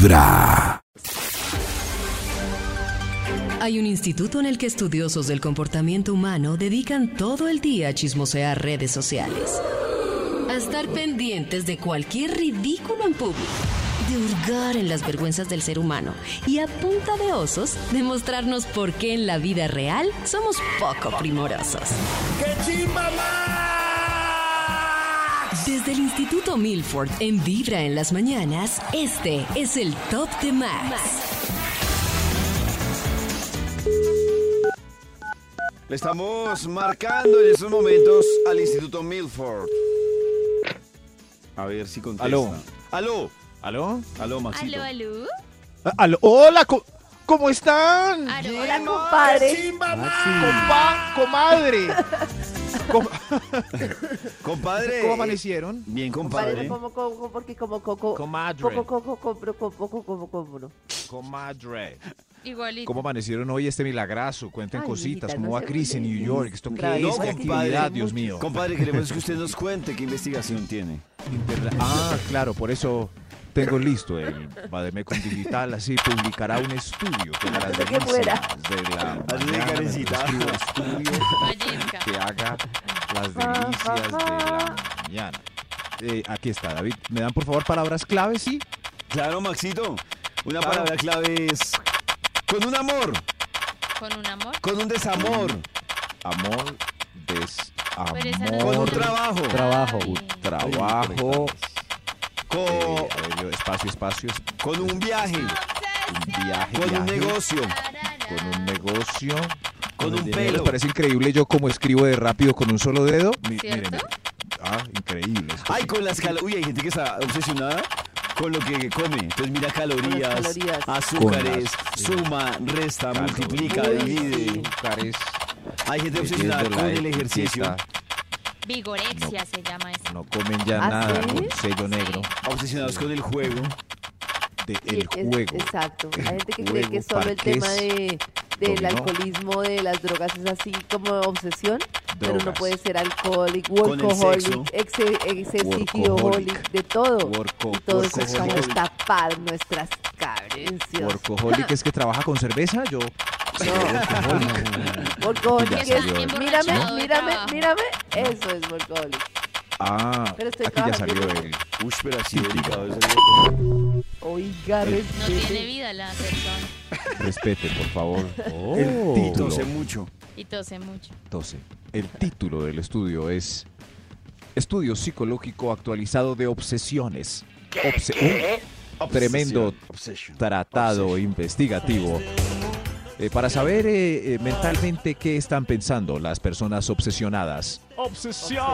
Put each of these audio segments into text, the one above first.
Vibra. Hay un instituto en el que estudiosos del comportamiento humano dedican todo el día a chismosear redes sociales. A estar pendientes de cualquier ridículo en público. De hurgar en las vergüenzas del ser humano. Y a punta de osos, demostrarnos por qué en la vida real somos poco primorosos. Desde el Instituto Milford en Vibra en las mañanas, este es el Top de Max. Le estamos marcando en estos momentos al Instituto Milford. A ver si contesta. Aló. Aló. ¿Aló? Aló, Maxito. Aló, aló. Ah, aló. Hola, co- ¿cómo están? Aló, Hola, compadre. Compa, comadre. Com- Compadre. ¿Cómo amanecieron? Bien, Compadre, compadre. como, como, porque como coco. Comadre. Coco, coco, compro, coco, coco, compro. Comadre. Igualito. ¿Cómo amanecieron hoy este milagrazo? Cuenten Ay, cositas. ¿Cómo no va Cris en. New York? ¿Esto qué es? ¿Qué actividad, Dios mío? Compadre, queremos que usted nos cuente qué investigación tiene. Ah, claro, por eso tengo listo el Bademecum Digital. Así publicará un estudio que las Antes de la mañana, estudio que haga las delicias de la mañana. Eh, aquí está, David. ¿Me dan por favor palabras claves, sí? Claro, Maxito. Una Claro. palabra clave es con un amor, Con un amor. con un desamor, Amor, desamor, con un trabajo, trabajo, Ay. trabajo, con, eh, a ver, yo, espacio, espacio, es- con un viaje, un viaje, con un negocio, con un negocio, con un pelo. ¿Les parece increíble yo cómo escribo de rápido con un solo dedo? Miren, ah, increíble. esto Ay, sí. con las calorías. Uy, hay gente que está obsesionada con lo que come. Entonces mira calorías, calorías. azúcares, las- suma, resta, Calorías. multiplica, divide. Azúcares, Hay gente obsesionada con el etiqueta, ejercicio, Vigorexia se llama eso. No comen ya ¿Ah, nada sí? con sello negro obsesionados con el juego. de Sí, el es- juego. exacto. Hay gente que cree Juego, que solo el tema de, del dominó. alcoholismo, de las drogas, es así como obsesión. Pero no Drogas. puede ser alcohólico, Con el workaholic, exe- excesivo Workaholic. de todo. Worko- y todo eso es para workaholic. tapar nuestras carencias. Workaholic es que trabaja con cerveza, yo. Workaholic es, salió. mírame, mírame, mírame, eso es workaholic. Ah, Pero estoy aquí ya salió el. Uy, pero así Sí, delicado. Oiga, No tiene respete. vida la persona. Respete, por favor. El título. sé mucho. Y tose mucho. 12. El título del estudio es Estudio psicológico actualizado de obsesiones. Obse- tremendo Obsession. tratado Obsession. investigativo eh, para saber eh, eh, mentalmente qué están pensando las personas obsesionadas. Obsession.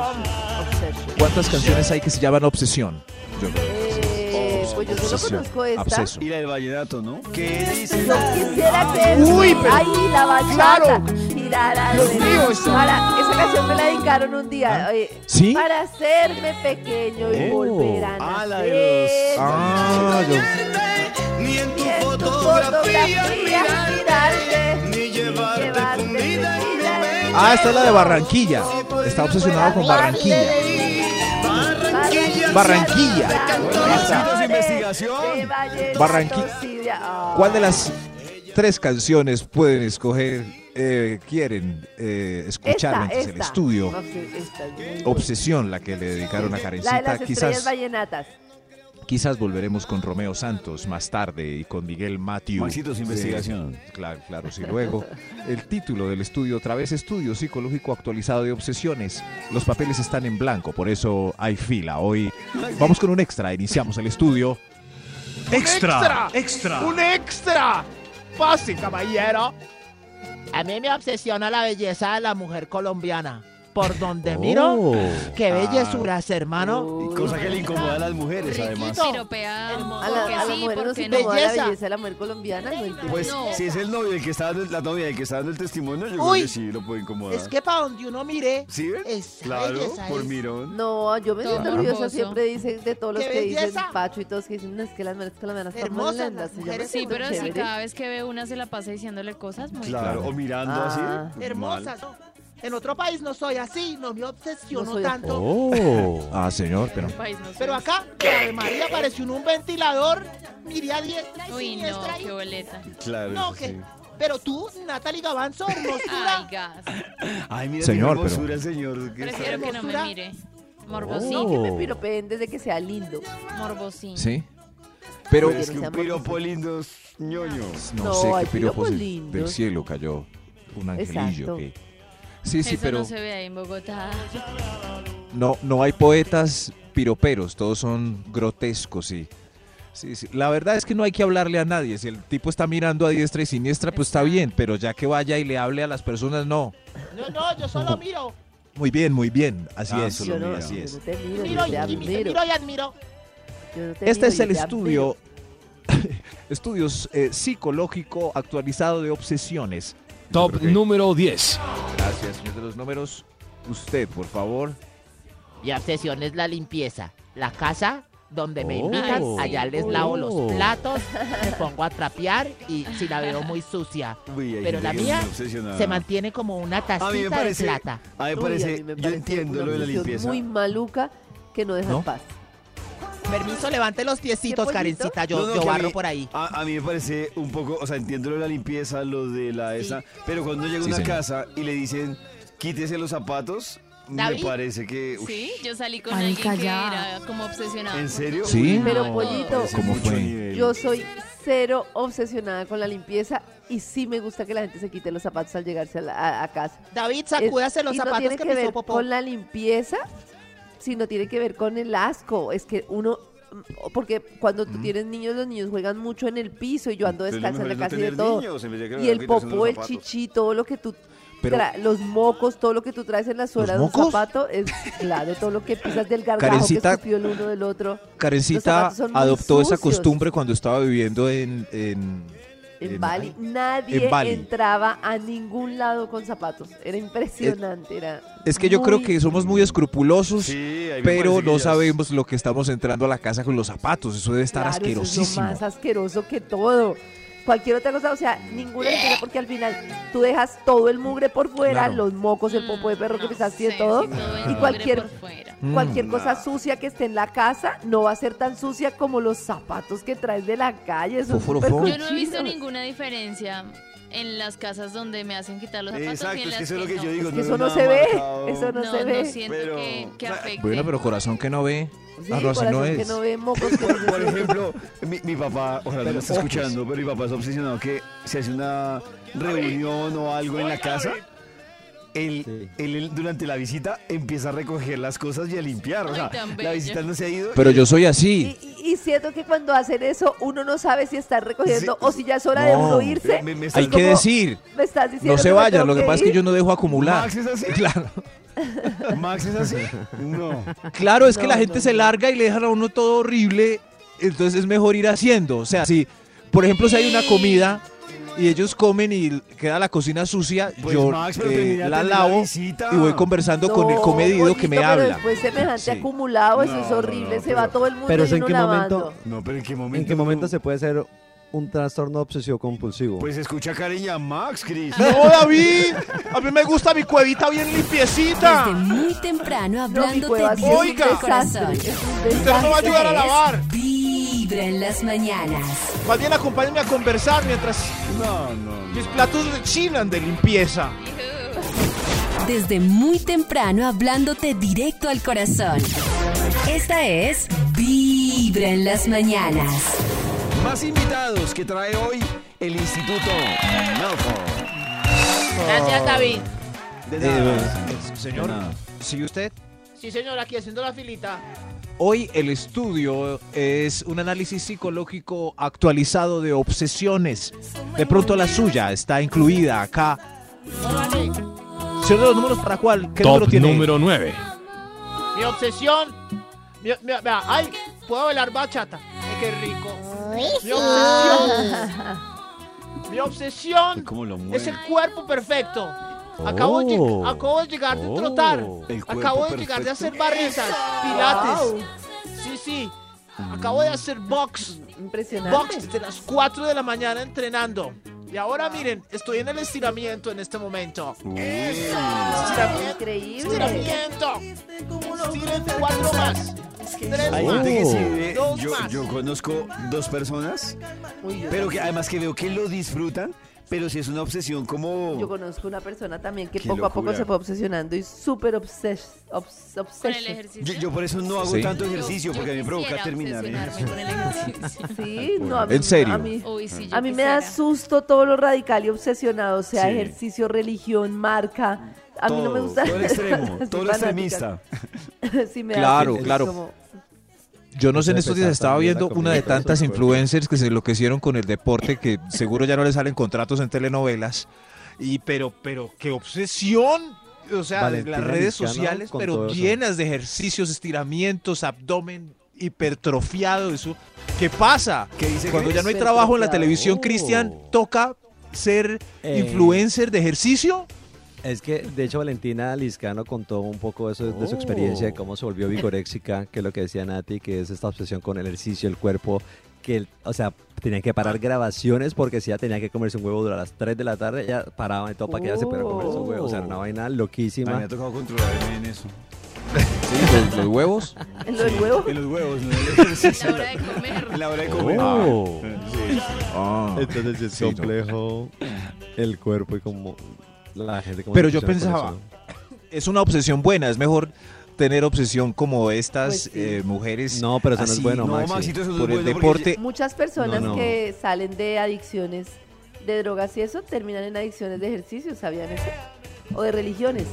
¿Cuántas canciones hay que se llaman obsesión? Yo pues yo solo Obsesión. conozco esta. Obseso. Y la del vallenato, ¿no? ¿Qué dice? Yo quisiera que Uy, pero- ahí la bachata girara Dios mío, esa canción me la dedicaron un día oye, ¿Sí? para hacerme pequeño y Oh. volver a Ah, la de los- Ah, yo- fotografía fotografía mirarte ni llevarte llevarte comida en mi comida mente. Ah, esta es la de Barranquilla. Está obsesionado con Barranquilla. Barranquilla. Barranquilla. Maxito, su investigación. Barranqui- ¿Cuál de las tres canciones pueden escoger, eh, quieren eh, escuchar esta, mientras el esta. estudio? No sé, esta es muy buena. Obsesión, la que le dedicaron a La de Karencita. las estrellas Quizás, vallenatas. Quizás volveremos con Romeo Santos más tarde y con Miguel Matthew. Maxito, su Eh, investigación. claro, claro, sí. Luego, el título del estudio, otra vez estudio psicológico actualizado de obsesiones. Los papeles están en blanco, por eso hay fila. Hoy vamos con un extra. Iniciamos el estudio. Extra, extra. ¡Un extra! Pase, caballero. A mí me obsesiona la belleza de la mujer colombiana. Por donde miro, Oh. qué bellezuras, hermano. Y cosa que le incomoda a las mujeres, además. Piropea. A, la, a sí, mujeres nos porque no. incomoda la Belleza. de la mujer colombiana. No entiendo. Pues No. si es el novio el que está dando, la novia el que está dando el testimonio, yo Uy. creo que sí lo puede incomodar. Es que para donde uno mire, ¿Sí ven? esa Claro, por es- mirón. No, yo me siento orgullosa hermoso. siempre dicen de todos los ¡Qué que dicen belleza! Pacho y todos que dicen, es que las mujeres colombianas están muy Hermosas lindas. Sí, pero si cada vez que ve una se la pasa diciéndole cosas muy Claro, o mirando Ah. así. hermosas. En otro país no soy así, no me obsesiono No tanto. Oh. Ah, señor, pero. País no. Pero acá, Ave María apareció en un ventilador. miré a diestra y Uy, no, siniestra. y- qué boleta. Claro. No, que- sí. Pero tú, Natalie Gavanzo, Ay, hermosura. gas. Ay, mira, Señor, qué pero- hermosura, señor. ¿qué está- Prefiero que no me hermosura. mire. Sí, Morbosín. que me Oh. piropeen desde que sea lindo. Morbosín. Sí. Pero es que no un piropo lindo es ñoño. no, No, sé qué del- lindos. del cielo cayó. Un angelillo Exacto. que. Sí, sí, Eso pero no se ve ahí en Bogotá. no, no hay poetas piroperos, todos son grotescos y. Sí, sí. La verdad es que no hay que hablarle a nadie. Si el tipo está mirando a diestra y siniestra, pues está bien, pero ya que vaya y le hable a las personas, no. No, no, yo solo miro. Muy bien, muy bien. Así Ah, es, solo no, mira. así yo es. no te miro, y, y- admiro. miro y admiro. Yo no te Este miro, es el estudio estudios eh, psicológico actualizado de obsesiones. Top que- número 10. Gracias, señor de los números. Usted, por favor. Mi obsesión es la limpieza. La casa donde me Oh. invitan, allá les lavo Oh. los platos, me pongo a trapear y si la veo muy sucia. Uy, Pero la mía. Se mantiene como una tacita A mí me de parece, plata. a mí me Uy, a parece, mí me yo parece entiendo una lo de la limpieza. muy maluca que no deja ¿No? en paz. Permiso, levante los piecitos? Karencita. Yo, No, no, yo que a barro mí- por ahí. A, a mí me parece un poco, o sea, entiendo lo de la limpieza, lo de la esa, pero cuando llega a Sí, una señor. casa y le dicen, quítese los zapatos, David. me parece que... uy, Sí, yo salí con Marica, alguien que ya. era como obsesionado. ¿En serio? Sí. Uy, Pero, no, pollito, ese ¿Cómo mucho fue? nivel. Yo soy cero obsesionada con la limpieza y sí me gusta que la gente se quite los zapatos al llegarse a, la- a- a casa. David, Es- sacúdase los y no zapatos tiene que, que me ver hizo popó. con la limpieza, sino tiene que ver con el asco. Es que uno, mm, porque cuando tú tienes niños, los niños juegan mucho en el piso y yo ando descalza en la no casa de todo. niños, en vez de que Y el popó, el chichi, todo lo que tú Pero- los mocos, todo lo que tú traes en la suela de un mocos? zapato, es claro, todo lo que pisas del gargajo Karencita- que escupió el uno del otro. Karencita adoptó esa costumbre cuando estaba viviendo en... en, En en- Bali, nadie en Bali. entraba a ningún lado con zapatos. Era impresionante, era Es que yo creo que somos muy escrupulosos, Sí, pero no sabemos lo que estamos entrando a la casa con los zapatos. Eso debe estar Claro, eso es lo asquerosísimo. más asqueroso que todo. Cualquier otra cosa, o sea, ninguna limpieza, porque al final tú dejas todo el mugre por fuera, Claro. los mocos, el popo de perro que No pisaste y todo. si todo el Y cualquier-. Mm. Cualquier cosa sucia que esté en la casa no va a ser tan sucia como los zapatos que traes de la calle. Son. Yo no he visto ninguna diferencia en las casas donde me hacen quitar los zapatos y Exacto, en es las que eso es lo que no. yo digo. Que no eso no se ve, marcado. eso no, No, se no ve. siento Pero, que, que afecte. Bueno, pero corazón que no ve. Sí, Ah, no, así no corazón que es. no ve mocos. que no Por se- ejemplo, mi, mi papá, ojalá no Pero lo esté escuchando, pero mi papá es obsesionado que se hace una reunión o algo en la casa. Él, Sí. él, él, durante la visita empieza a recoger las cosas y a limpiar. O sea, la visita no se ha ido. Pero y- yo soy así. Y, y- siento que cuando hacen eso, uno no sabe si están recogiendo Sí. o si ya es hora de No, uno irse. me- me Hay que decir, Me estás diciendo no se que vayan. Lo que pasa es que yo no dejo acumular. Max es así. Claro, Max es así. No. claro, es que No, la gente no, se larga y le dejan a uno todo horrible. Entonces es mejor ir haciendo. O sea, si, por ejemplo, si hay una comida y ellos comen y queda la cocina sucia, Pues, yo Max, eh, de la lavo y voy conversando con el No, comedido que me pero habla. Después semejante Sí. acumulado, eso No, es no, horrible. no, se pero- va todo el mundo Pero y ¿en qué lavando. momento- No, pero ¿en qué momento? ¿En qué momento se puede ser un trastorno obsesivo compulsivo? Pues escucha cariña Max, Cris. No, David, a mí me gusta mi cuevita bien limpiecita. Desde muy temprano No, mi hablándote cueva directo un Oiga. corazón. Usted no va a ayudar a lavar. Vibra en las mañanas. Más bien acompáñenme a conversar mientras No, no. mis platos rechinan de limpieza. Desde muy temprano hablándote directo al corazón. Esta es Vibra en las mañanas. Más invitados que trae hoy el Instituto Melford. Gracias, David. De Eh, nada. señor, De nada. ¿sigue usted? Sí, señor, aquí haciendo la filita. Hoy el estudio es un análisis psicológico actualizado de obsesiones. De pronto la suya está incluida acá. Señor de los números, ¿para cuál? ¿Qué Top número tiene? número 9. Mi obsesión. Mi, mi- vea, ay, puedo bailar bachata. Ay, qué rico. Mi obsesión. Mi obsesión ¿Cómo lo es el cuerpo perfecto. Acabo, de, Oh. lleg- acabo de llegar de Oh. trotar. El cuerpo Acabo de llegar de perfecto. hacer barritas, pilates. Sí, sí. Acabo de hacer box. Impresionante. Box desde las 4 de la mañana entrenando. Y ahora miren, estoy en el estiramiento en este momento. Estiramiento. Increíble. Estiramiento. Cuatro más. Tres Hay más. gente que sí Oh. ve- Dos yo, más. yo conozco dos personas, Uy, yo pero que además que veo que lo disfrutan, pero si es una obsesión como... Yo conozco una persona también que Qué poco a poco se fue obsesionando y súper obses, obs, Con el obsession. ejercicio. Yo, yo por eso no hago Sí. tanto Yo- ejercicio, yo porque a mí me provoca terminar. ¿eh? con el ejercicio. Sí, no, a mí, ¿En serio? A mí, Uy, sí, yo a mí me da susto todo lo radical y obsesionado, sea Sí. ejercicio, religión, marca. A mí no me Todo, gusta. Todo el extremo, todo lo fanática. extremista. Sí, me da Claro, susto, claro. como- Yo no sé, en estos días estaba viendo una de tantas influencers que se enloquecieron con el deporte que seguro ya no le salen contratos en telenovelas. Y pero, pero, qué obsesión. O sea, Valentina las redes sociales, pero llenas de ejercicios, estiramientos, abdomen hipertrofiado. Eso. ¿Qué pasa? ¿Qué dice Cuando ya no hay trabajo en la televisión, Oh. Cristian, toca ser Eh. influencer de ejercicio. Es que, de hecho, Valentina Liscano contó un poco eso de, de su Oh. experiencia, de cómo se volvió vigoréxica, que es lo que decía Nati, que es esta obsesión con el ejercicio, el cuerpo, que, el- o sea, tenían que parar grabaciones porque si ella tenía que comerse un huevo durante las 3 de la tarde, ella paraba y todo para que ella se pudiera comer su huevo. O sea, era una vaina A mí me loquísima. ha tocado controlarme en eso. Sí, los, los huevos. ¿En lo del huevo? En los huevos, no en el ejercicio. La hora de comer. En la hora de comer. Oh. Sí. Ah. Entonces es Sí, no. complejo el cuerpo y como la gente... como Pero yo pensaba, es una obsesión buena, es mejor tener obsesión como estas Pues sí. eh, mujeres. No, pero eso no es así, bueno, No, Maxi. Maxito, eso por es el bueno porque deporte. Muchas personas No, no. que salen de adicciones de drogas y eso terminan en adicciones de ejercicio, ¿sabían eso? O de religiones.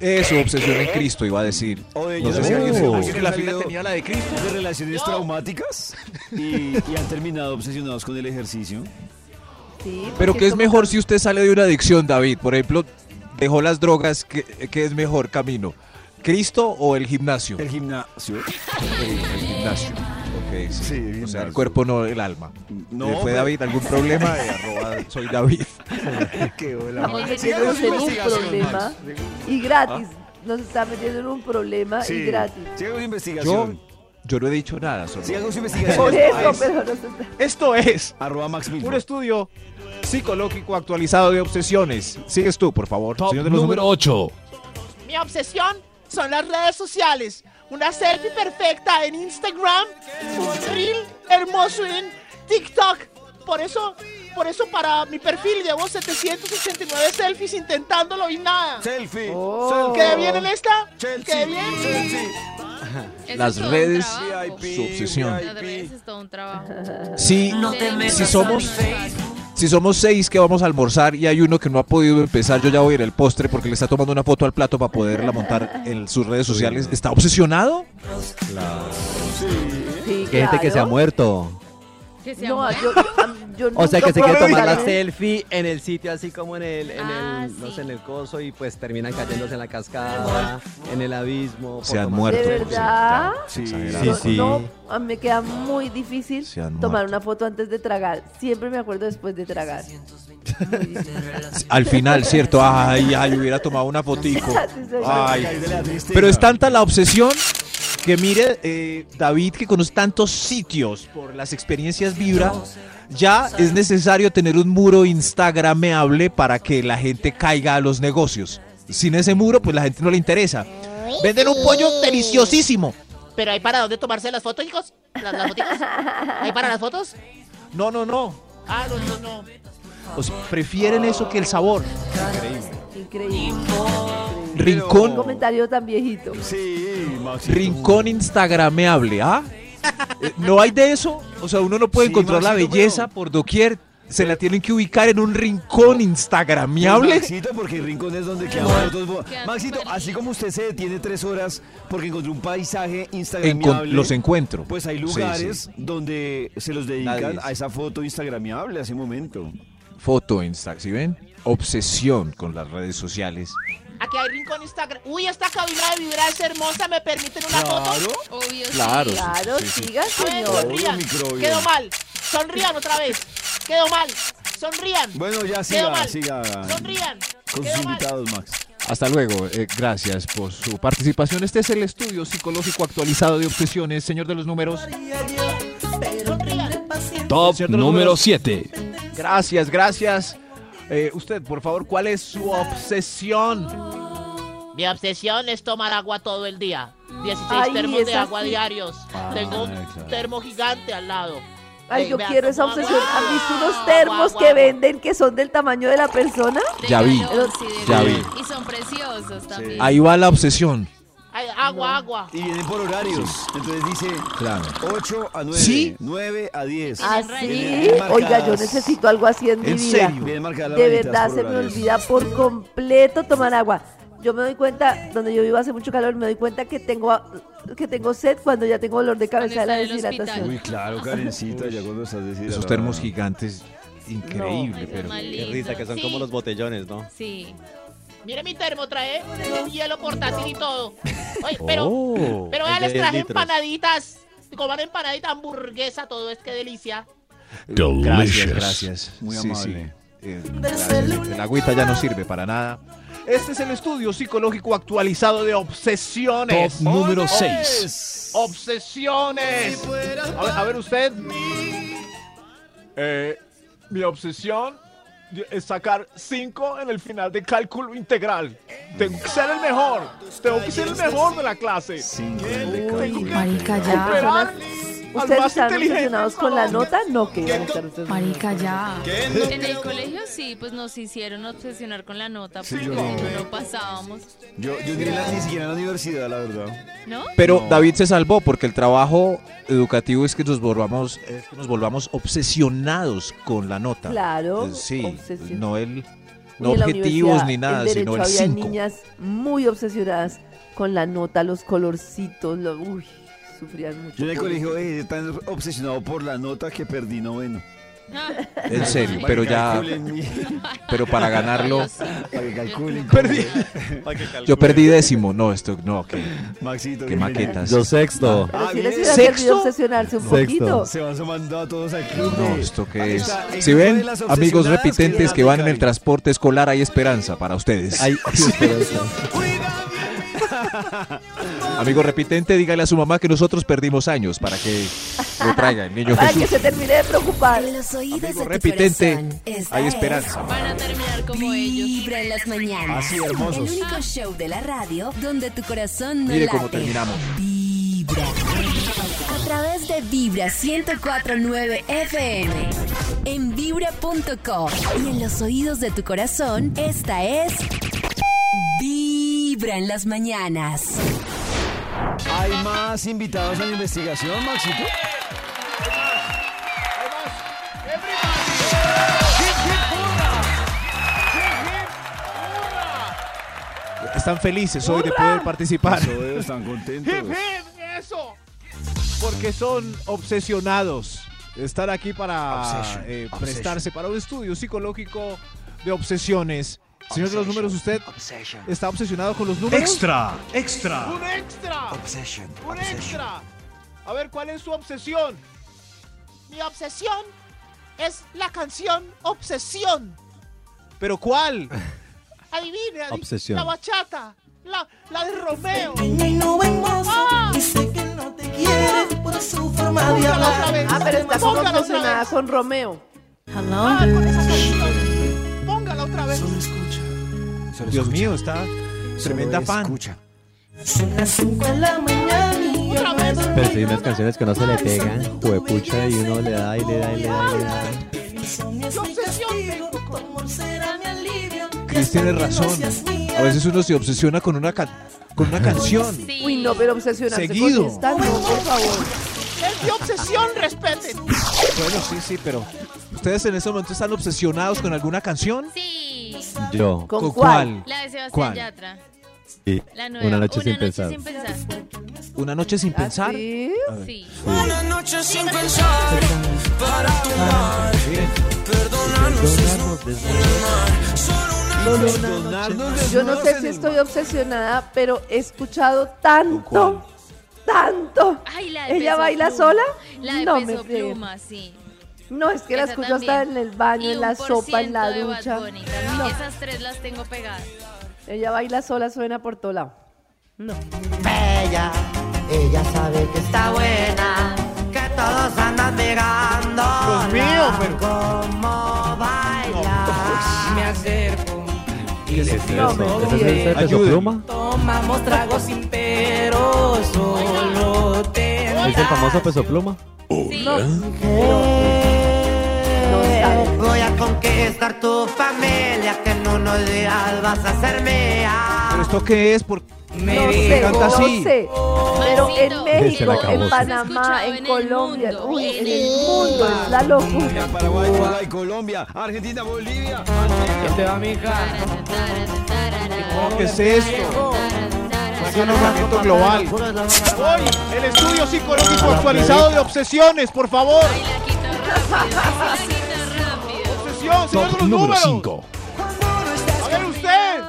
Eso, obsesión en Cristo, iba a decir. O de, No yo sé si alguien en la fila tenía la de Cristo. de relaciones traumáticas y, y han terminado obsesionados con el ejercicio. Sí, Pero ¿qué es como mejor si usted sale de una adicción, David? Por ejemplo, dejó las drogas, ¿qué, qué es mejor camino? ¿Cristo o el gimnasio? El gimnasio. El, el gimnasio. Ok, sí. Sí, el o sea, el cuerpo no el alma. No, ¿Fue David algún problema? Eh, arroba, soy David. Qué hola, Nos en un problema Max. y gratis. Nos está metiendo en un problema Sí. y gratis. Yo, investigación. Yo no he dicho nada. Solo. Su Por investigación. eso, Es pero nos está- Esto es Arroba Max un estudio psicológico actualizado de obsesiones. Sigues tú, por favor. Top señor de los número números. 8. Mi obsesión son las redes sociales. Una selfie perfecta en Instagram, un reel hermoso en TikTok. Por eso, por eso para mi perfil llevo 789 selfies intentándolo y nada. Selfie. Oh. ¿Quede bien en esta? Chelsea. ¿Quede bien? Chelsea. Las redes- Su obsesión. Las redes es todo un trabajo. Si, Te si somos si somos seis que vamos a almorzar y hay uno que no ha podido empezar, yo ya voy a ir al postre porque le está tomando una foto al plato para poderla montar en sus redes sociales. ¿Está obsesionado? Sí, Que gente que se ha claro. muerto. Que sea No, yo, O sea, que se quiere tomar la selfie en el sitio, así como en el, en Ah, el, no sí. sé, en el coso, y pues terminan cayéndose en la cascada, en el abismo. por Se han tomar- muerto. ¿De verdad? Sí. Sí, No, sí. no, a mí me queda muy difícil Se han tomar muerto. una foto antes de tragar. Siempre me acuerdo después de tragar. Al final, ¿cierto? Ay, ay, hubiera tomado una fotico. Sí, soy yo. Ay. Pero es tanta la obsesión que mire, eh, David, que conoce tantos sitios por las experiencias Vibra, ya es necesario tener un muro instagrameable para que la gente caiga a los negocios. Sin ese muro, pues la gente no le interesa. Venden un pollo deliciosísimo. Pero hay para dónde tomarse las fotos, chicos. ¿Las, las? ¿Hay para las fotos? No, no, no. Ah, no, no, no. O sea, prefieren eso que el sabor. Increíble. Pero- Qué Rincón, comentario tan viejito. Sí, Maxito. rincón instagrameable, ¿ah? Eh, ¿No hay de eso? O sea, uno no puede Sí, encontrar la belleza pero- por doquier. Se la tienen que ubicar en un rincón instagrameable. Maxito, porque el rincón es donde quedan fotos. bo- Quedan Maxito, así como usted se detiene tres horas porque encontró un paisaje Encon- instagramiable. los encuentro. Pues hay lugares sí. donde se los dedican Nadie. a esa foto instagramiable hace un momento. Foto Insta, ¿sí ven? Obsesión con las redes sociales. Aquí hay rincón Instagram. Uy, esta cabina de vibra es hermosa. ¿Me permiten una foto? Obvio, sí. Claro, sí. Claro, sí, sí. siga, señor. sonrían. Quedó mal. Sonrían otra vez. Quedó mal. Sonrían. Bueno, ya Quedó siga, mal. siga Sonrían. con sus mal. invitados, Max. Hasta luego. eh, gracias por su participación. Este es el estudio psicológico actualizado de obsesiones, señor de los números. Sonrían. Top número números. 7. Gracias, gracias. Eh, usted, por favor, ¿cuál es su obsesión? Mi obsesión es tomar agua todo el día. 16 Ay, termos de agua sí. diarios. Ah, Tengo un claro. termo gigante al lado. Ay, Ey, yo vea, quiero esa obsesión. agua, ¿Han visto unos termos agua, que agua. venden que son del tamaño de la persona? Ya vi. sí, Ya vi. Y son preciosos también. Ahí va la obsesión. Agua, agua. Y vienen por horarios. Entonces dice Claro. 8 a 9. ¿Sí? 9 a 10. ¿Ah, Tienen sí? rayitas. Oiga, yo necesito algo así en mi ¿En vida. serio? Marcadas las De verdad se me olvida por completo tomar agua. Yo me doy cuenta, donde yo vivo hace mucho calor, me doy cuenta que tengo que tengo sed cuando ya tengo dolor de cabeza de la deshidratación. Uy, claro, Karencita, ya cuando estás deshidratado. Esos termos gigantes, increíble, No. pero... Qué risa, que son Sí, como los botellones, ¿no? Sí. Mire mi termo, trae hielo portátil y todo. Oye, pero, Oh, pero ya les 10 traje litros. empanaditas. Coman empanadita, hamburguesa, todo es que delicia. Gracias, Delicious. gracias. Muy Sí, amable. sí. Eh, gracias. El agüita ya no sirve para nada. Este es el estudio psicológico actualizado de obsesiones. Top número Oye, 6. Obsesiones. A ver, a ver usted. Eh, mi obsesión es sacar 5 en el final de cálculo integral. Tengo que ser el mejor. Tengo que ser el mejor de la clase. Tengo que Marica, ya. ¿Ustedes más están obsesionados con la nota? No, que iban a estar ustedes Marica, ya. En el colegio sí, pues nos hicieron obsesionar con la nota Sí, porque yo no. no, no pasábamos. Yo, yo ni, la- ni siquiera en la universidad, la verdad. ¿No? Pero No. David se salvó porque el trabajo educativo es que nos volvamos, es que nos volvamos obsesionados con la nota. Claro, Eh, Sí, no el no objetivos ni nada, en sino el había 5. niñas muy obsesionadas con la nota, los colorcitos, lo- uy, mucho. Yo en el colegio eh, tan obsesionado por la nota que perdí noveno. Ah, En serio, pero ya, pero para ganarlo. Para que calculen. Perdí. yo perdí décimo. No, esto, no, que, Maxito. que maquetas. Yo sexto. Pero Ah, les bien. hubiera ¿Sexto? obsesionarse un Sexto. poquito. Se van sumando a todos al club. No, esto que es. Si ven, amigos repitentes que van en el transporte escolar, hay esperanza para ustedes. Ay, esperanza. Amigo repitente, dígale a su mamá que nosotros perdimos años para que lo traiga el niño Para que se termine de preocupar. En los oídos Amigo de tu repitente, corazón. Esta hay es esperanza. Van a terminar como ellos. Vibra en las mañanas. Así, hermosos. El único show de la radio donde tu corazón no Mire late. cómo terminamos. Vibra. A través de Vibra 1049 FM. En vibra.com. Y en los oídos de tu corazón, esta es. Vibra en las mañanas. ¿Hay más invitados a la investigación, Maxito? Están felices hoy de poder participar. Eso es, están contentos. ¡Hip, hip! ¡Eso! Porque son obsesionados. Están aquí para Obsession, eh, obsession. prestarse para un estudio psicológico de obsesiones. Señor de los números, ¿usted está obsesionado con los números? Extra, extra. ¡Un extra! ¡Un extra! A ver, ¿cuál es su obsesión? Mi obsesión es la canción Obsesión. ¿Pero cuál? Adivine, adivine. Obsesión. La bachata. La, la de Romeo. Ah. y sé que no te quiere por su forma de Póngala hablar. otra vez. Ah, pero está como Póngala otra obsesionada vez. con Romeo. Ah, con esa canción. Vez. Solo escucha, Dios mío, está tremenda Solo fan. Escucha. son las 5 de la mañana y yo no. Pero si hay unas canciones que no se le pegan, juepucha, y uno le da y le da y le da y le da. Cris tiene razón. A veces uno se obsesiona con una, can- con una canción. Sí. Uy, no, pero obsesionarse Seguido. con esta, no, por favor. Es mi obsesión, respeten. Bueno, sí, sí, pero ¿ustedes en este momento están obsesionados con alguna canción? Sí. Yo. ¿Con, ¿Con cuál? La de Sebastián ¿Cuál? Yatra. Sí. La nueva. Una noche sin noche pensar. sin pensar. ¿Una noche sin ¿Ah, pensar? sí? Sí. Una noche sin pensar para tomar, Miren, perdonarnos es no Solo una noche. Yo no sé si estoy obsesionada, pero he escuchado tanto, tanto. Ay, la de ¿Ella Peso baila Pluma. sola? La de No me peso freguen. pluma, sí. No, es que la Esa escucho hasta en también. el baño, Y en la un por sopa, en la ciento de Bad ducha. Bunny también. No, Esas tres las tengo pegadas. ella baila sola, suena por todo lado. No. Bella, ella sabe que está buena, que todos andan pegando. Dios mío, pero- Como baila, me acerco y le es No, el peso Ayúdenme. pluma? Tomamos tragos sin pero, solo te ¿Es el famoso peso pluma? No, Eh, Voy conquistar tu familia, que en unos días vas a ser mía. ¿Pero esto qué es? ¿Por no ¿Por qué sé, canta no así? sé. Pero en México, en. Panamá, en Colombia, uy, en el mundo es la locura. Paraguay, Uruguay, Colombia, Argentina, Bolivia. te va, mija? ¿Qué es esto? Es un global. Hoy, el estudio psicológico actualizado de obsesiones, por favor. Obsesión, señor de Top los número números. 5. A ver usted.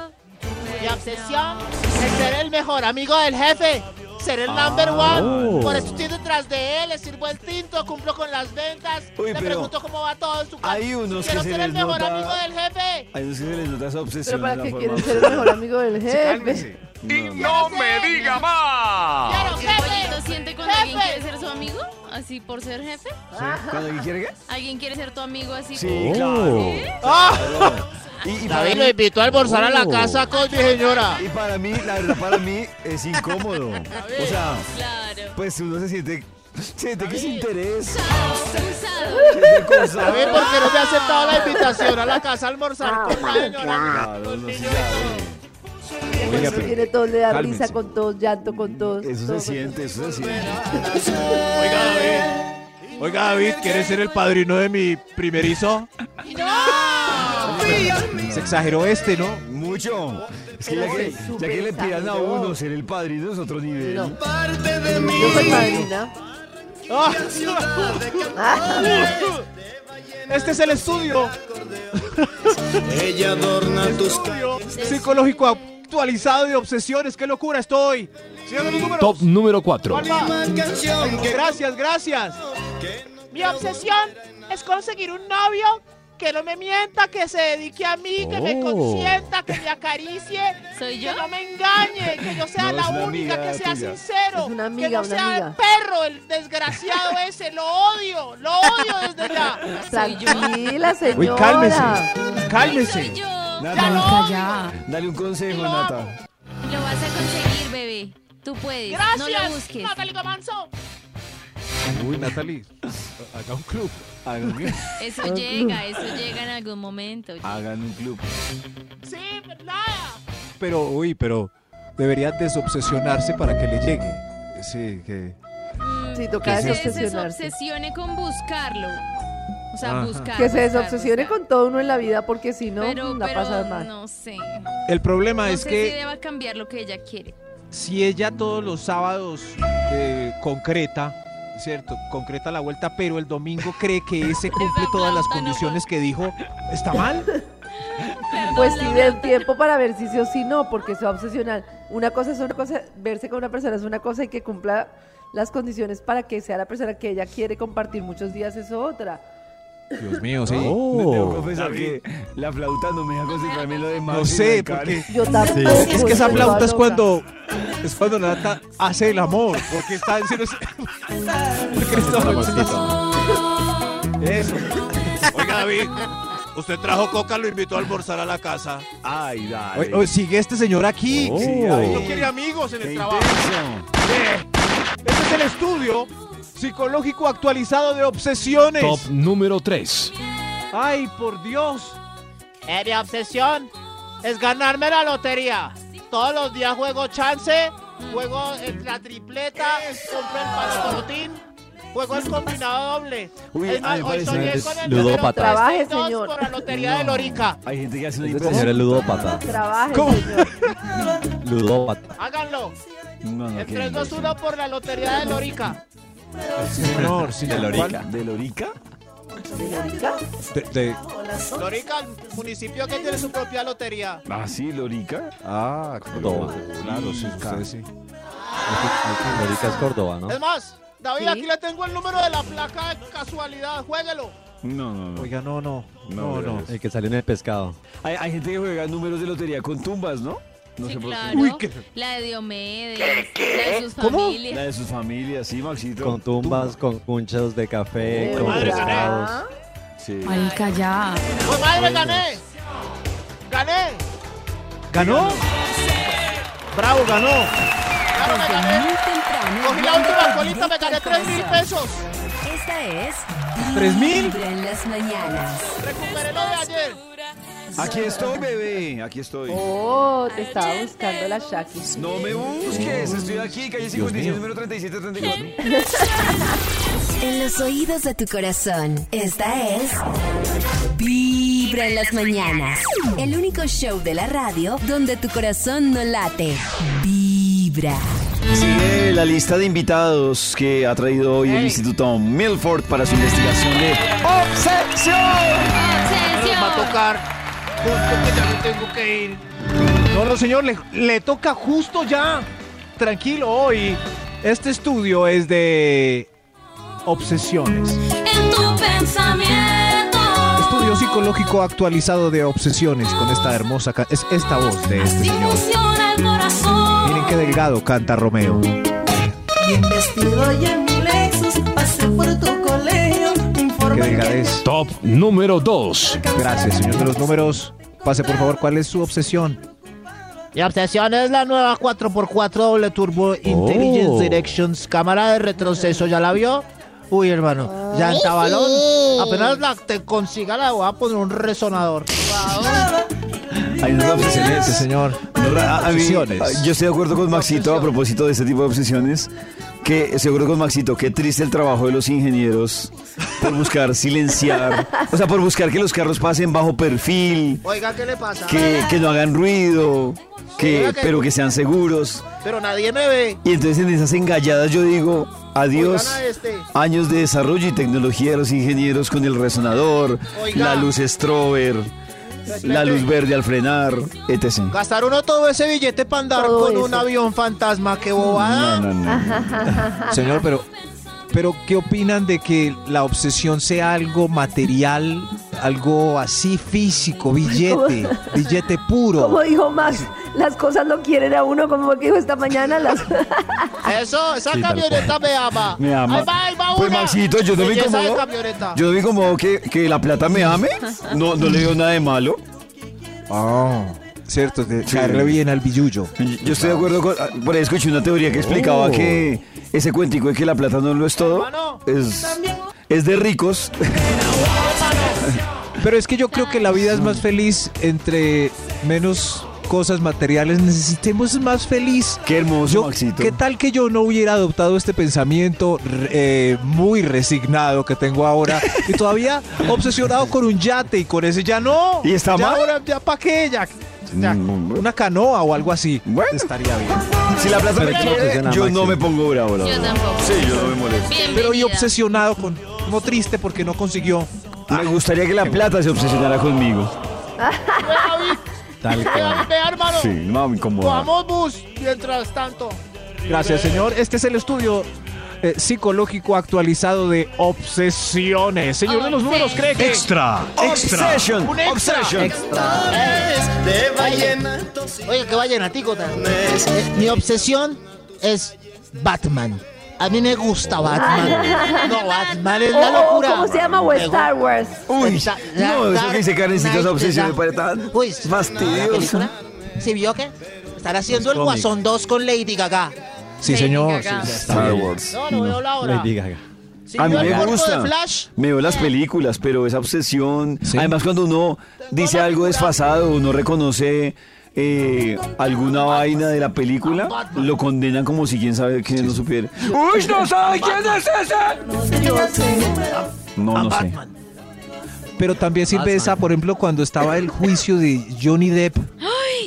Mi obsesión es ser el mejor amigo del jefe. Ser el number one. Oh. Por eso estoy detrás de él, le sirvo el tinto, cumplo con las ventas. Uy, le pero pregunto cómo va todo en su casa. hay unos que Quiero se ser el les mejor nota- amigo del jefe. Hay unos que se les nota esa Pero obsesión. para en la que forma quieren de- ser el mejor amigo del jefe. No, ¡No me diga más! ¿El jefe. pollito siente cuando alguien Jefe. quiere ser su amigo? Así por ser jefe. ¿Cuándo alguien quiere qué? ¿Alguien quiere ser tu amigo así? Sí, claro. ¡Ah! Y, David mí, lo invitó a almorzar a la Oh. casa con mi señora. y para mí, la verdad, para mí es incómodo. O sea, Claro. pues uno se siente, siente que es interés. Usado. Siente A ver, cosas. ¿por qué no me ha aceptado la invitación a la casa a almorzar con la señora? Oiga, Eso pero- tiene todo, le da cálmense. risa con todos, llanto con todos. Eso todo. se siente, eso se siente. Oiga, David. Oiga, David, ¿quieres ser el padrino de mi primerizo? Se exageró este, ¿no? Mucho. Es que ya que, ya que le pidan a uno ser el padrino es otro nivel. No. Yo soy madrina. Ah, Ah, Este es el estudio. Ella adorna tus Estudio psicológico actualizado de obsesiones. ¡Qué locura estoy! Top número 4. Palma. canción que Gracias, gracias. Mi obsesión es conseguir un novio que no me mienta, que se dedique a mí, que me Oh. consienta, que me acaricie, ¿Soy que yo? no me engañe, que yo sea No, la única, que sea tuya. sincero, que no sea el perro, el desgraciado ese, lo odio, lo odio desde ya. ¿Soy yo? tranquila, señora. Uy, cálmese. Cálmese. Soy yo. Nata, dale un consejo, Lo Nata. Lo vas a conseguir, bebé. Tú puedes. Gracias, No lo busques. Natalie Gamanzo. Uy, Natalie, haga un club. Eso llega, eso llega en algún momento. hagan un club. Sí, nada. Pero, uy, pero debería desobsesionarse para que le llegue. Sí, que... Sí, toca Que se desobsesione con buscarlo. O sea, Ajá. buscar. Que se desobsesione buscar. con todo uno en la vida porque si no, pero, la pero pasa mal. no sé. El problema No es sé que si deba cambiar lo que ella quiere. si ella todos los sábados eh, concreta, ¿cierto? Concreta la vuelta, pero el domingo cree que ese cumple todas las condiciones que dijo, ¿está mal? Pues sí, den tiempo para ver si sí o si no, porque se va a obsesionar. Una cosa es una cosa, verse con una persona es una cosa y que cumpla las condiciones para que sea la persona que ella quiere compartir muchos días es otra. Dios mío, sí. Me tengo que Oh. confesar que la flauta no me deja concentrarme en lo demás. No sé, porque Yo tampoco. es que esa flauta es cuando es cuando Nata hace el amor, porque está en serio. porque está- Eso. Oiga, David, usted trajo coca, lo invitó a almorzar a la casa. Ay, dale. Oye, oye, sigue este señor aquí. Oh. Sí, ay, No quiere amigos en qué el trabajo. intenso. Este es el estudio psicológico actualizado de obsesiones. Top número 3. Ay, por Dios. Eh, mi obsesión es ganarme la lotería. Todos los días juego chance, juego en la tripleta, compro el palotín, juego el combinado doble. Uy, es más, hoy soñé con el ludópata. Trabaje, 362 señor. por la lotería de Lorica. Hay gente que hace una señor es ludópata. Trabaje, ¿Cómo? señor. Ludópata. Háganlo. No, no, El qué 321 por la lotería de Lorica. Señor, sí, De Lorica. ¿De Lorica? De- de- Lorica, municipio que tiene su propia lotería. Ah, sí, Lorica. ah, Córdoba. claro, sí, usted sí. Lorica es Córdoba, ¿no? Es más, David, Sí. aquí le tengo el número de la placa de casualidad. Juéguelo. No, no, no. Oiga, no, no, No, no. El que salió en el pescado. Hay, hay gente que juega números de lotería con tumbas, ¿no? No sí, sé por claro. Uy, ¿qué? La de Diomedes, la de sus. La familias. de sus familias, sí, Maxito. Con tumbas, con cunchos de café, con madre, pescados. Sí. Marica, ya. ¡Pues madre, gané! ¡Gané! ¿Ganó? Bravo, ganó. Claro, me Desde gané. muy temprano. Cogí la última colita, me gané 3 mil pesos. Esta es ¿Tres mil? Vibra en las mañanas. Recuperé lo de ayer. Aquí estoy, bebé. Aquí estoy. Oh, te estaba buscando la Shaki. No me busques. Estoy aquí, calle 56, número 3734. En los oídos de tu corazón, esta es Vibra en las mañanas. El único show de la radio donde tu corazón no late. Vibra. Sigue la lista de invitados que ha traído hoy el. Instituto Milford para su investigación de obsesión. Va a tocar. Justo que ya me tengo que ir. No, no, señor, le, le toca justo ya. Tranquilo, hoy. Este estudio es de obsesiones. En tu pensamiento. Estudio psicológico actualizado de obsesiones con esta hermosa... Es esta voz de este Así señor. funciona el corazón. Miren qué delgado canta Romeo. Bien vestido y en Qué informe delgadez. Top número 2. Gracias, señor de los números. Pase, por favor, ¿cuál es su obsesión? Mi obsesión es la nueva 4x4 doble turbo Intelligence Directions. Cámara de retroceso, ¿ya la vio? Uy, hermano, ya en tabalón. Apenas la te consiga la voy a poner un resonador. Hay unas obsesiones. Excelente, señor. A- a mí- Obsesiones. yo estoy de acuerdo con Maxito a propósito de este tipo de obsesiones. Que acuerdo con Maxito, qué triste el trabajo de los ingenieros por buscar silenciar, o sea, por buscar que los carros pasen bajo perfil, Oiga, ¿qué le pasa? que, que no hagan ruido, que, pero que sean seguros. Pero nadie me ve. Y entonces en esas engalladas yo digo, adiós. Este. Años de desarrollo y tecnología de los ingenieros con el resonador, Oiga. la luz strober, la luz verde al frenar, etc. Gastar uno todo ese billete para andar Todo con eso. un avión fantasma, qué bobada. No, no, no. Señor, pero, pero ¿qué opinan de que la obsesión sea algo material, algo así físico, billete, billete puro? Como dijo Max, las cosas lo quieren a uno, como dijo esta mañana. Las... Eso, esa Sí, camioneta me ama. Me ama. Ahí va, ahí va Pues una. Maxito, yo no incomodo. camioneta. Yo no me incomodo que, que la plata me ame. No, no le veo nada de malo. Ah, cierto, de Sí. caerle bien al billullo. Yo estoy de acuerdo con. Por ahí escuché una teoría que explicaba Oh. que ese cuentico de que la plata no lo es todo. Es, es de ricos. Pero es que yo creo que la vida es más feliz entre menos cosas materiales. Necesitemos más feliz. Qué hermoso, Yo, Maxito. ¿Qué tal que yo no hubiera adoptado este pensamiento eh, muy resignado que tengo ahora y todavía obsesionado con un yate y con ese ya no? ¿Y está ya mal? Ahora, ¿Ya para qué? Ya, ya, Mm, una canoa o algo así. Bueno. Estaría bien. Si la plata me quiere, yo no me pongo bravo, Yo tampoco. Sí, yo no me molesto. Bienvenida. Pero y obsesionado con, como triste porque no consiguió. Me gustaría que la plata se obsesionara conmigo. David, Tal ve, cual. ve, hermano. Sí, no me incomoda. Vamos, bus, mientras tanto. Gracias, señor. Este es el estudio eh, psicológico actualizado de obsesiones. Señor de los números, ¿cree que Extra, extra. Obsession, Un extra. obsession. de ballena. Oye, qué vallenatico. Eh, Mi obsesión es Batman. A mí me gusta Batman. No, Batman es la O- o locura. ¿Cómo se llama? O Star Wars. Uy, no, eso que dice Karencita, esa obsesión me parece tan Uy, fastidiosa. ¿Sí vio qué? Están haciendo el. Guasón 2 con Lady Gaga. Sí, Lady señor. Gaga. sí, Star. Wars. No, no veo la hora. Lady Gaga. ¿Sí A mí me gusta. Me veo las películas, pero esa obsesión. Sí. Además, cuando uno dice algo desfasado, uno reconoce eh, alguna vaina de la película, lo condenan como si quién sabe quién no supiera. ¡Uy, no sabe quién es ese! No, no sé. Pero también sirve esa, por ejemplo, cuando estaba el juicio de Johnny Depp.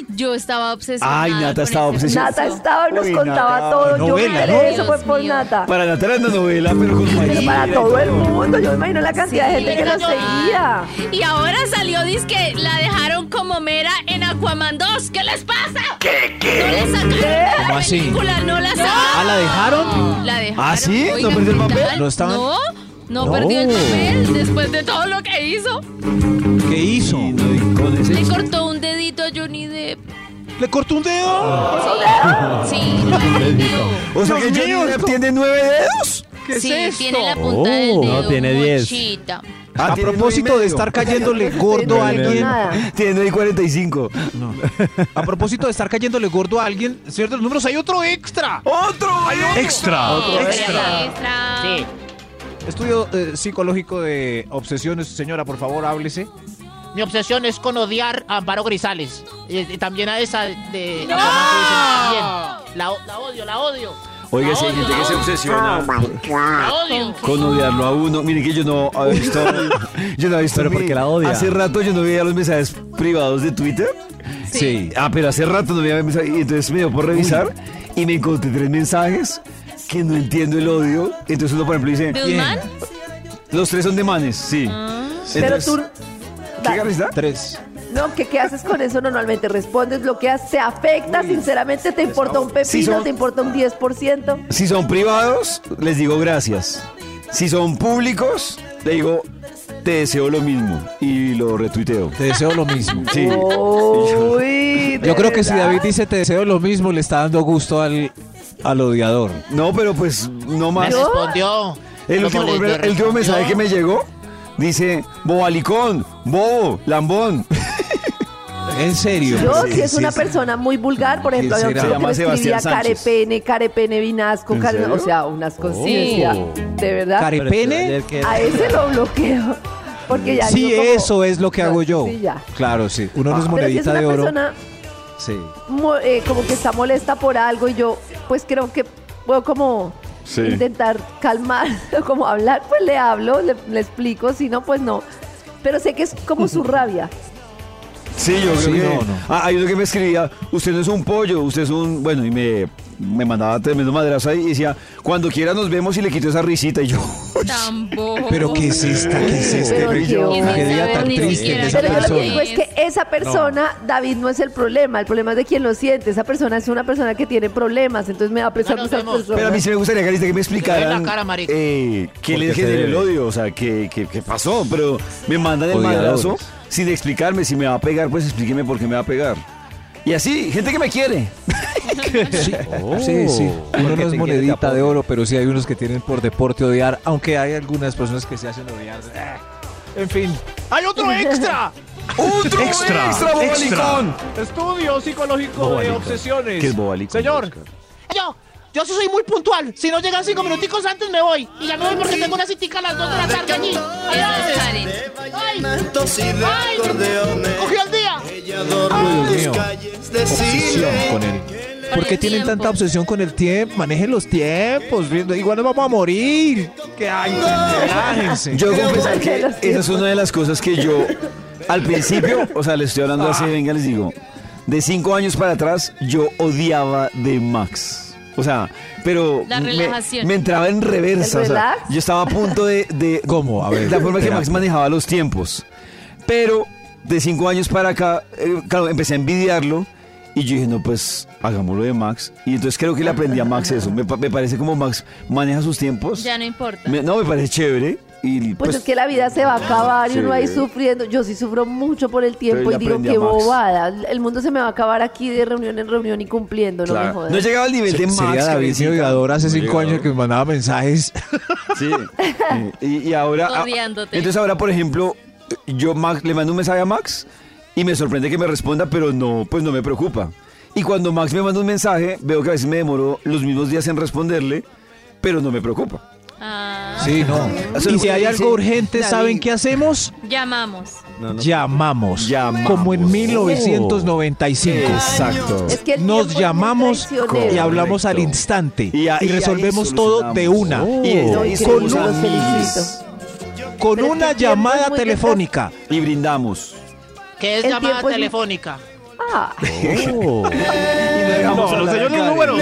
Yo estaba obsesionada. Ay, Nata con estaba obsesionada. Nata estaba y nos Uy, contaba Nata, todo. yo novela, enteré ¿no? eso fue por mío. Nata. Para Nata era una novela, pero con Pero María. para todo el mundo, yo me imagino la cantidad de gente que lo Sí. seguía. Y ahora salió, dice que la dejaron como mera en Aquaman 2. ¿Qué les pasa? ¿Qué? No le sacaron la ¿Cómo así? película, no la sacaron. ¿Ah, la dejaron? La dejaron. ¿Ah, sí? ¿No Oigan, perdió el ¿qué papel? tal? ¿No estaban? No, no, No. perdió el papel después de todo lo que hizo. ¿Qué hizo? Le cortó dedito a Johnny Depp. ¿Le cortó un dedo? Sí, perdió. O sea que Johnny Depp tiene nueve dedos. ¿Qué sí, es esto? tiene la punta del Oh. dedo No, tiene 10. mochita. Ah, a propósito de estar cayéndole gordo No a alguien. Tiene 9 y 45. A propósito de estar cayéndole gordo a alguien, los números, hay otro extra. ¡Otro! Extra. Extra. Extra. Sí. Estudio eh, psicológico de obsesiones. Señora, por favor, háblese. Mi obsesión es con odiar a Amparo Grisales. Y, y también a esa de... ¡No! La, odio, la odio. Oiga, si hay gente que se obsesiona La odio. con odiarlo a uno. Mire que yo no había visto. Yo no había visto. Pero ¿por mi- qué la odia? Hace rato yo no veía los mensajes privados de Twitter. Sí. Ah, pero hace rato no veía mensajes. Y entonces me dio por revisar y me encontré tres mensajes que no entiendo el odio. Entonces uno, por ejemplo, dice. ¿De un Bien. man? Los tres son de manes, sí. Pero Entonces, tú, ¿Qué? Tres. no, ¿qué, ¿qué haces con eso? Normalmente respondes, bloqueas, te afecta, sinceramente, te importa un pepino, son- te importa un 10%. Si son privados, les digo gracias. Si son públicos, le digo te deseo lo mismo y lo retuiteo. Te deseo lo mismo. Sí. Uy, Yo creo que si. David dice te deseo lo mismo, le está dando gusto al, al odiador. No, pero pues no Me más. respondió. El Lo último, el último mensaje que me llegó dice bobalicón, bobo, lambón. En serio. Yo, Sí, si es sí, una sí. persona muy vulgar, por ejemplo, un chico que Se me llama escribía carepene, carepene vinasco, o sea, unas Oh. decía, de verdad, Care- Pero ¿Pene? el que- a ese lo bloqueo. Porque ya Sí, como- eso es lo que hago yo. Sí, ya. Claro, sí. Uno no es Pero si es monedita una de oro. persona Sí. mo- eh, como que está molesta por algo y yo, pues creo que puedo como Sí. intentar calmar, como hablar, pues le hablo, le, le explico, si no, pues no. Pero sé que es como su rabia. Sí, yo creo Sí, que. no, no. Ah, hay uno que me escribía, usted no es un pollo, usted es un. Bueno, y me, me mandaba tremendo madrazo ahí y decía, cuando quiera nos vemos y le quito esa risita. Y yo, Tampoco. Pero ¿qué es esta? ¿Qué es este? Pero Qué día tan triste siquiera de esa Pero yo lo que digo es que esa persona, David, no es el problema, el problema es de quien lo siente. Esa persona es una persona que tiene problemas, entonces me No nos esas vemos. personas. Pero a mí sí me gustaría, Carita, que me explicaran cara, eh, qué ¿Por le genera el odio, o sea, qué, qué, qué pasó. Pero me mandan el Odiadores. madrazo sin explicarme. Si me va a pegar, pues explíqueme por qué me va a pegar. Y así, gente que me quiere. Sí, Oh. sí, sí. Uno Porque no es monedita de oro, pero sí hay unos que tienen por deporte odiar, aunque hay algunas personas que se hacen odiar. En fin. ¡Hay otro extra! ¡Otro Extra, extra, bobalicón! Estudio psicológico de obsesiones. ¿Qué es bobalicón? Señor, Yo, yo sí soy muy puntual. Si no llegan cinco minuticos antes me voy. Y ya me voy porque tengo una citica a las dos de la tarde allí. ¡Ay, ay! ¡Ay! ¡Ay! ¡Cogió el día! Ay, Dios mío. Obsesión con él. ¿Por qué tienen tanta obsesión con el tiempo? Manejen los tiempos. Igual nos vamos a morir. ¿Qué hay? Relájense. Yo confesar que esa es una de las cosas que yo, al principio, o sea, les estoy hablando así, venga, les digo, de cinco años para atrás, yo odiaba de Max. O sea, pero La me, relajación. me entraba en reversa. ¿El o sea, yo estaba a punto de, de- ¿Cómo? A ver, la forma que. Max manejaba los tiempos. Pero de cinco años para acá, eh, claro, empecé a envidiarlo. Y yo dije, no, pues hagámoslo de Max. Y entonces creo que le aprendí a Max eso. Me, pa- me parece como Max maneja sus tiempos. Ya no importa. Me- no, me parece chévere. Y Pues, pues, es que la vida se va a acabar y uno ahí sufriendo. Yo sí sufro mucho por el tiempo y digo, qué bobada. El mundo se me va a acabar aquí de reunión en reunión y cumpliendo, no me Claro. jodas. No he llegado al nivel de Max. Sería David odiador hace No cinco años que me mandaba mensajes. Sí. Y, y ahora. ah. Entonces ahora, por ejemplo, yo Max, le mando un mensaje a Max y me sorprende que me responda, pero no, pues no me preocupa. Y cuando Max me manda un mensaje, veo que a veces me demoro los mismos días en responderle, pero no me preocupa. Ah, Sí, no. Y es si hay algo urgente, David. ¿saben qué hacemos? llamamos. No, no. Llamamos. Llamamos. Como en 1995. Exacto. Es que Nos llamamos y hablamos al instante. Y resolvemos todo de una. Y No, felicito. Con Pero una llamada telefónica. Y brindamos. Que es El llamada tiempo es- telefónica. Ah, Oh. No no, los números.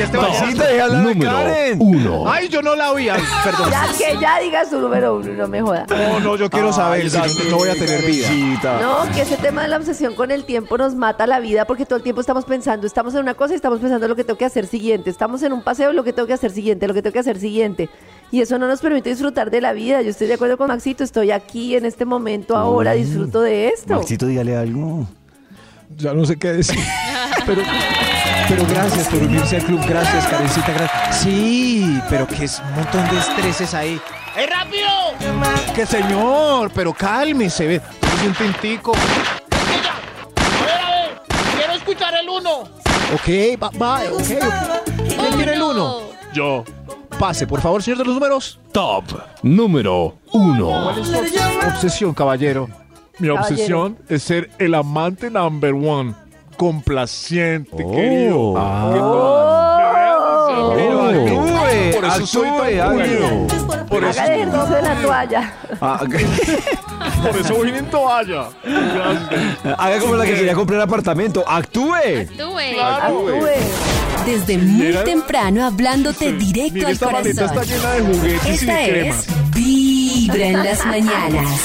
Este Número Karen. uno. Ay, yo no la oía. Perdón. ya que ya digas su número uno, no me joda. No, no, yo quiero saber. si no, no voy a tener vida. No, que ese tema de la obsesión con el tiempo nos mata la vida porque todo el tiempo estamos pensando, estamos en una cosa y estamos pensando en lo que tengo que hacer siguiente, estamos en un paseo, lo que tengo que hacer siguiente, lo que tengo que hacer siguiente. Y eso no nos permite disfrutar de la vida. Yo estoy de acuerdo con Maxito, estoy aquí en este momento, ahora disfruto de esto. Maxito, dígale algo. Ya no sé qué decir. Pero pero gracias por unirse al club. Gracias, Karencita. gra- Sí, pero que es un montón de estreses ahí. ¡Ey, rápido! Que señor, pero cálmese, ve. Es un tintico. A ver. Quiero escuchar el uno. Ok, va, va, ok. ¿Quién tiene el uno? Yo. Pase, por favor, señor de los números. Top número 1. ¿Cuál es su obsesión, caballero? Mi obsesión es ser el amante number one. Complaciente, Oh. querido. Ah. Que Oh. Pero actúe, Por eso soy actúe, tan hágalo. Por eso, Haga el ejercicio de la toalla. Ah, por eso voy en toalla. Gracias. Haga como la que quería comprar apartamento. Actúe. Tuve. Actúe. Desde muy temprano hablándote directo Mira, al esta maleta está corazón. llena de juguetes y Esta de cremas. es Vibra en las mañanas.